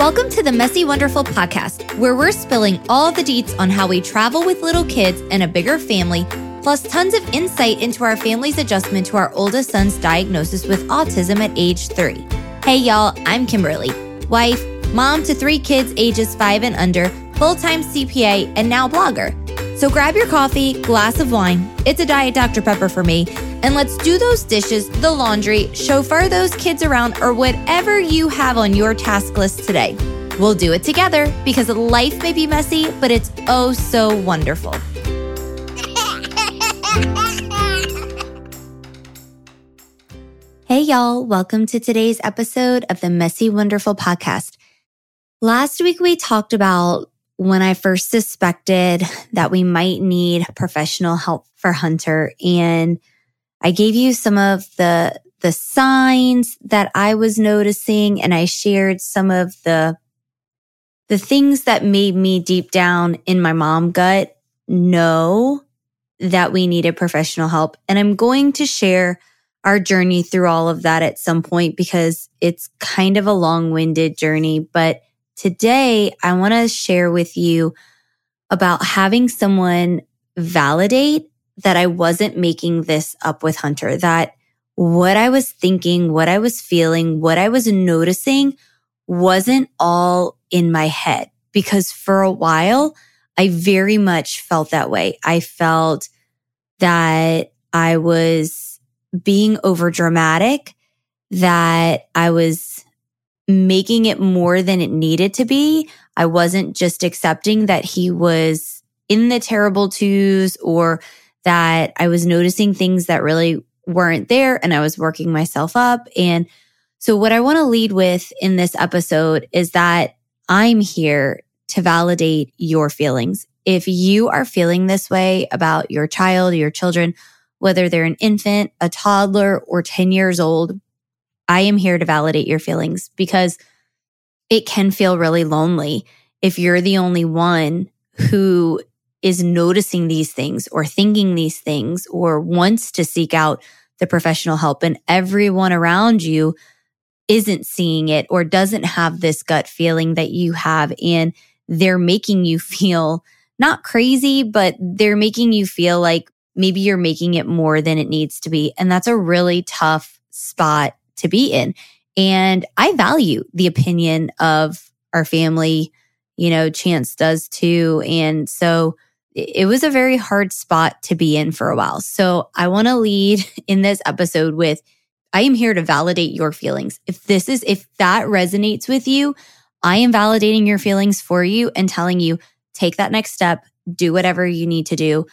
Welcome to the Messy Wonderful podcast, where we're spilling all the deets on how we travel with little kids and a bigger family, plus tons of insight into our family's adjustment to our oldest son's diagnosis with autism at age three. Hey, y'all, I'm Kimberly, wife, mom to three kids ages five and under, full time CPA, and now blogger. So grab your coffee, glass of wine, it's a Diet Dr. Pepper for me and let's do those dishes, the laundry, chauffeur those kids around, or whatever you have on your task list today. We'll do it together because life may be messy, but it's oh so wonderful. Hey, y'all, welcome to today's episode of the Messy Wonderful podcast. Last week, we talked about when I first suspected that we might need professional help for Hunter and I gave you some of the, the signs that I was noticing and I shared some of the, the things that made me deep down in my mom gut know that we needed professional help. And I'm going to share our journey through all of that at some point because it's kind of a long winded journey. But today I want to share with you about having someone validate that I wasn't making this up with Hunter, that what I was thinking, what I was feeling, what I was noticing wasn't all in my head. Because for a while, I very much felt that way. I felt that I was being over dramatic, that I was making it more than it needed to be. I wasn't just accepting that he was in the terrible twos or that I was noticing things that really weren't there and I was working myself up. And so, what I want to lead with in this episode is that I'm here to validate your feelings. If you are feeling this way about your child, your children, whether they're an infant, a toddler, or 10 years old, I am here to validate your feelings because it can feel really lonely if you're the only one who is noticing these things or thinking these things or wants to seek out the professional help and everyone around you isn't seeing it or doesn't have this gut feeling that you have and they're making you feel not crazy but they're making you feel like maybe you're making it more than it needs to be. And that's a really tough spot to be in. And i value the opinion of our family you know chance does too. And so it was a very hard spot to be in for a while. So I want to lead in this episode with I am here to validate your feelings. If this is, if that resonates with you, I am validating your feelings for you and telling you take that next step, do whatever you need to do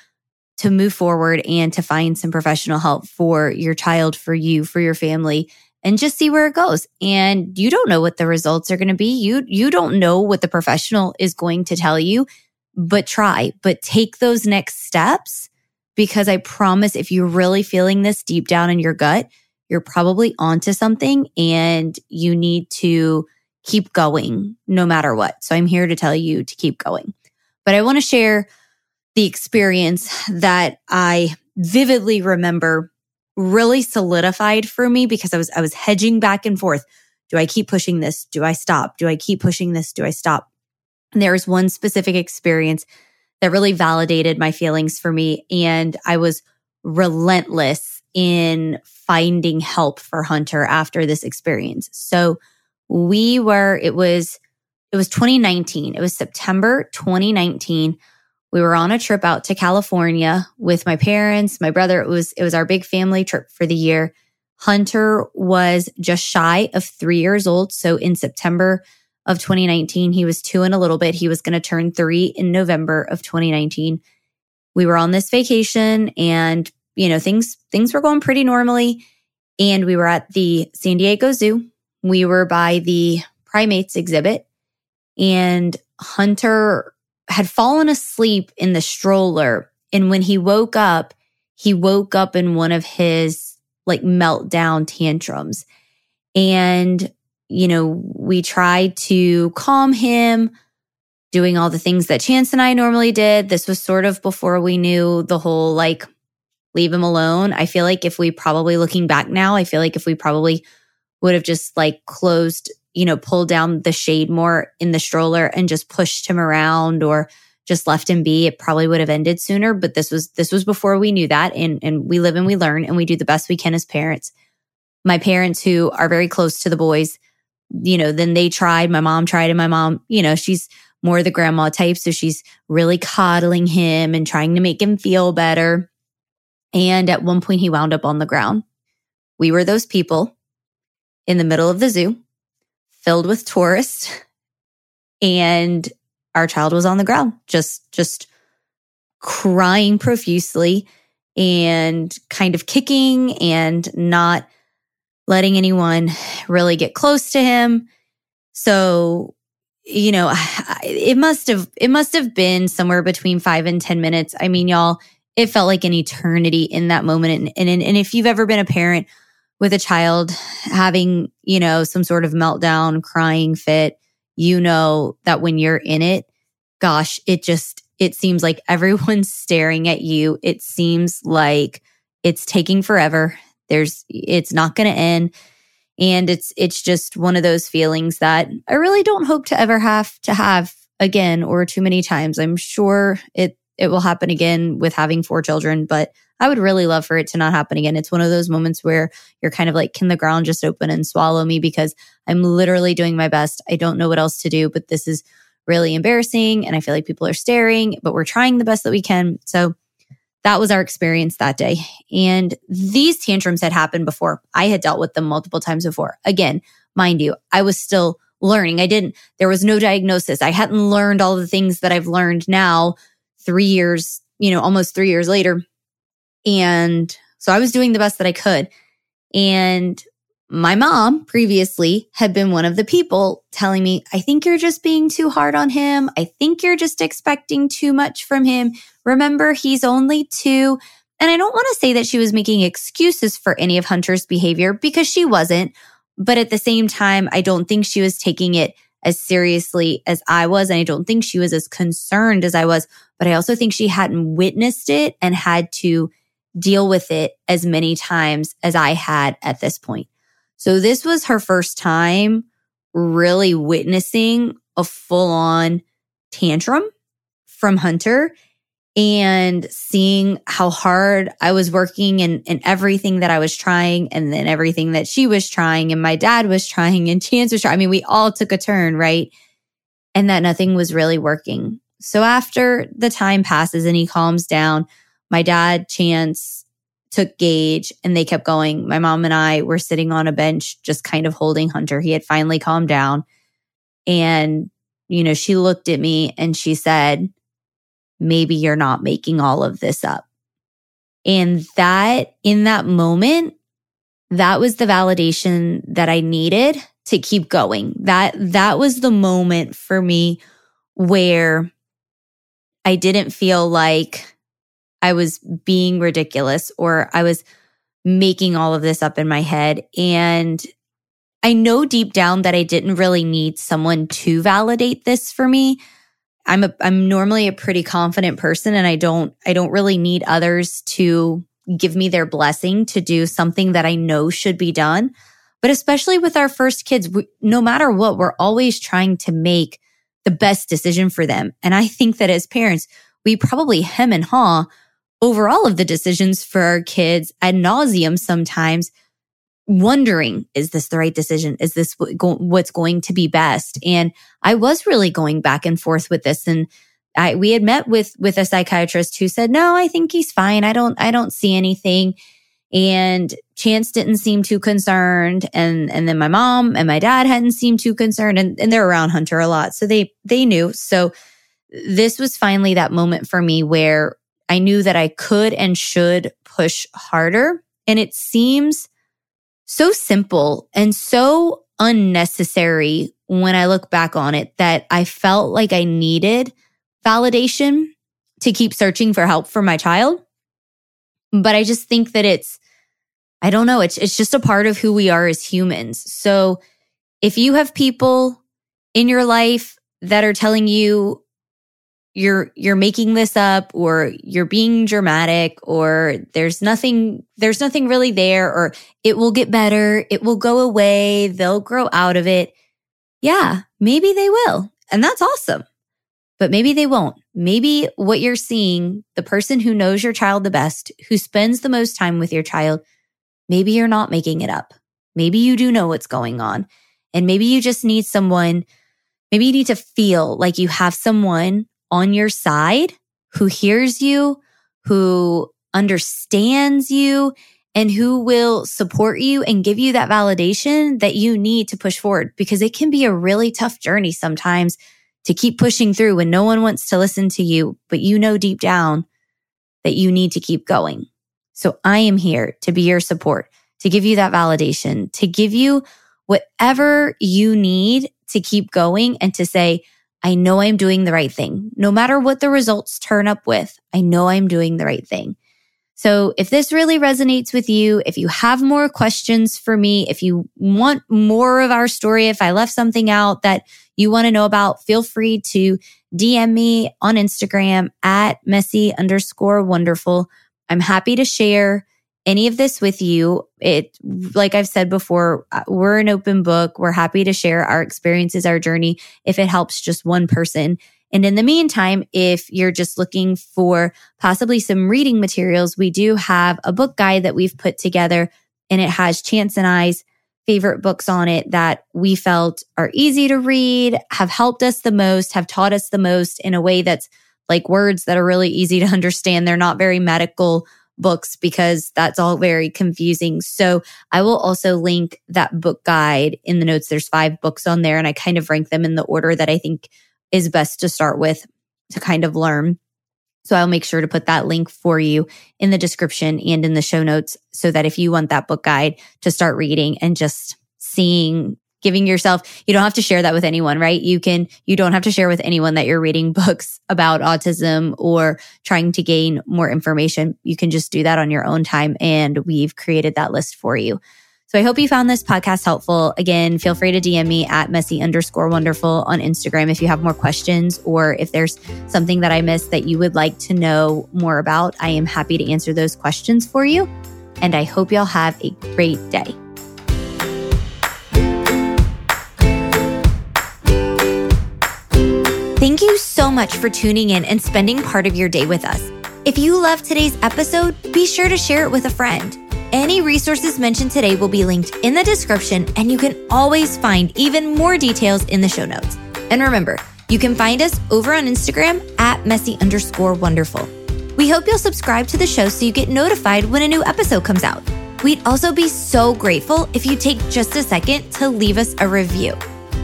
to move forward and to find some professional help for your child, for you, for your family and just see where it goes. And you don't know what the results are going to be. You you don't know what the professional is going to tell you but try, but take those next steps because I promise if you're really feeling this deep down in your gut, you're probably onto something and you need to keep going no matter what. So I'm here to tell you to keep going. But I want to share the experience that I vividly remember really solidified for me because I was I was hedging back and forth. Do I keep pushing this? Do I stop? Do I keep pushing this? Do I stop? There was one specific experience that really validated my feelings for me. And I was relentless in finding help for Hunter after this experience. So we were, it was, it was 2019. It was September 2019. We were on a trip out to California with my parents, my brother. It was, it was our big family trip for the year. Hunter was just shy of three years old. So in September of 2019. He was two and a little bit. He was going to turn three in November of 2019. We were on this vacation and, you know, things, things were going pretty normally. And we were at the San Diego Zoo. We were by the primates exhibit and Hunter had fallen asleep in the stroller. And when he woke up, he woke up in one of his like meltdown tantrums. And you know, we tried to calm him, doing all the things that Chance and I normally did. This was sort of before we knew the whole like, leave him alone. I feel like if we probably looking back now, I feel like if we probably would have just like closed, you know, pulled down the shade more in the stroller and just pushed him around or just left him be, it probably would have ended sooner. But this was this was before we knew that. And and we live and we learn and we do the best we can as parents. My parents who are very close to the boys, you know, then they tried. My mom tried, and my mom, you know, she's more the grandma type. So she's really coddling him and trying to make him feel better. And at one point, he wound up on the ground. We were those people in the middle of the zoo, filled with tourists, and our child was on the ground, just, just crying profusely and kind of kicking and not letting anyone really get close to him. So you know, it must have it must have been somewhere between 5 and 10 minutes. I mean, y'all, it felt like an eternity in that moment and and, and if you've ever been a parent with a child having, you know, some sort of meltdown, crying fit, you know that when you're in it, gosh, it just it seems like everyone's staring at you. It seems like it's taking forever. There's it's not going to end and it's it's just one of those feelings that I really don't hope to ever have to have again or too many times. I'm sure it it will happen again with having four children, but I would really love for it to not happen again. It's one of those moments where you're kind of like, can the ground just open and swallow me? Because I'm literally doing my best. I don't know what else to do, but this is really embarrassing. And I feel like people are staring, but we're trying the best that we can. So that was our experience that day. And these tantrums had happened before. I had dealt with them multiple times before. Again, mind you, I was still learning. I didn't, there was no diagnosis. I hadn't learned all the things that I've learned now, three years, you know, almost three years later. And so I was doing the best that I could. And my mom previously had been one of the people telling me, I think you're just being too hard on him. I think you're just expecting too much from him. Remember, he's only two. And I don't want to say that she was making excuses for any of Hunter's behavior because she wasn't. But at the same time, I don't think she was taking it as seriously as I was. And I don't think she was as concerned as I was. But I also think she hadn't witnessed it and had to deal with it as many times as I had at this point. So this was her first time really witnessing a full on tantrum from Hunter and seeing how hard I was working and, and everything that I was trying, and then everything that she was trying, and my dad was trying, and Chance was trying. I mean, we all took a turn, right? And that nothing was really working. So after the time passes and he calms down, my dad, Chance, took Gage and they kept going. My mom and I were sitting on a bench, just kind of holding Hunter. He had finally calmed down. And, you know, she looked at me and she said, maybe you're not making all of this up. And that, in that moment, that was the validation that I needed to keep going. That, that was the moment for me where I didn't feel like I was being ridiculous or I was making all of this up in my head. And I know deep down that I didn't really need someone to validate this for me. I'm a I'm normally a pretty confident person and I don't I don't really need others to give me their blessing to do something that I know should be done. But especially with our first kids, we, no matter what, we're always trying to make the best decision for them. And I think that as parents, we probably hem and haw over all of the decisions for our kids ad nauseum sometimes wondering, is this the right decision? Is this what's going to be best? And I was really going back and forth with this. And I, we had met with, with a psychiatrist who said, no, I think he's fine. I don't, I don't see anything. And Chance didn't seem too concerned. And, and then my mom and my dad hadn't seemed too concerned and, and they're around Hunter a lot. So they, they knew. So this was finally that moment for me where I knew that I could and should push harder. And it seems so simple and so unnecessary when I look back on it that I felt like I needed validation to keep searching for help for my child. But I just think that it's, I don't know, it's, it's just a part of who we are as humans. So if you have people in your life that are telling you you're you're making this up or you're being dramatic or there's nothing there's nothing really there or it will get better it will go away they'll grow out of it Yeah, maybe they will. And that's awesome. But maybe they won't. Maybe what you're seeing, the person who knows your child the best, who spends the most time with your child, maybe you're not making it up. Maybe you do know what's going on. And maybe you just need someone, maybe you need to feel like you have someone on your side who hears you, who understands you, and who will support you and give you that validation that you need to push forward because it can be a really tough journey sometimes to keep pushing through when no one wants to listen to you, but you know deep down that you need to keep going. So I am here to be your support, to give you that validation, to give you whatever you need to keep going and to say, I know I'm doing the right thing. No matter what the results turn up with, I know I'm doing the right thing. So if this really resonates with you, if you have more questions for me, if you want more of our story, if I left something out that you want to know about, feel free to DM me on Instagram at messy underscore wonderful. I'm happy to share any of this with you. It, like I've said before, uh, we're an open book. We're happy to share our experiences, our journey, if it helps just one person. And in the meantime, if you're just looking for possibly some reading materials, we do have a book guide that we've put together and it has Chance and I's favorite books on it that we felt are easy to read, have helped us the most, have taught us the most in a way that's like words that are really easy to understand. They're not very medical books because that's all very confusing. So I will also link that book guide in the notes. There's five books on there and I kind of rank them in the order that I think is best to start with to kind of learn. So I'll make sure to put that link for you in the description and in the show notes so that if you want that book guide to start reading and just seeing giving yourself you don't have to share that with anyone right you can you don't have to share with anyone that you're reading books about autism or trying to gain more information you can just do that on your own time and we've created that list for you so I hope you found this podcast helpful. Again, feel free to DM me at messy underscore wonderful on Instagram if you have more questions or if there's something that I missed that you would like to know more about. I am happy to answer those questions for you. And I hope y'all have a great day. Thank you so much for tuning in and spending part of your day with us. If you loved today's episode, be sure to share it with a friend. Any resources mentioned today will be linked in the description, and you can always find even more details in the show notes. And remember, you can find us over on Instagram at messy underscore wonderful. We hope you'll subscribe to the show so you get notified when a new episode comes out. We'd also be so grateful if you take just a second to leave us a review.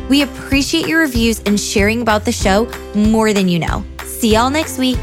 We appreciate your reviews and sharing about the show more than you know. See y'all next week.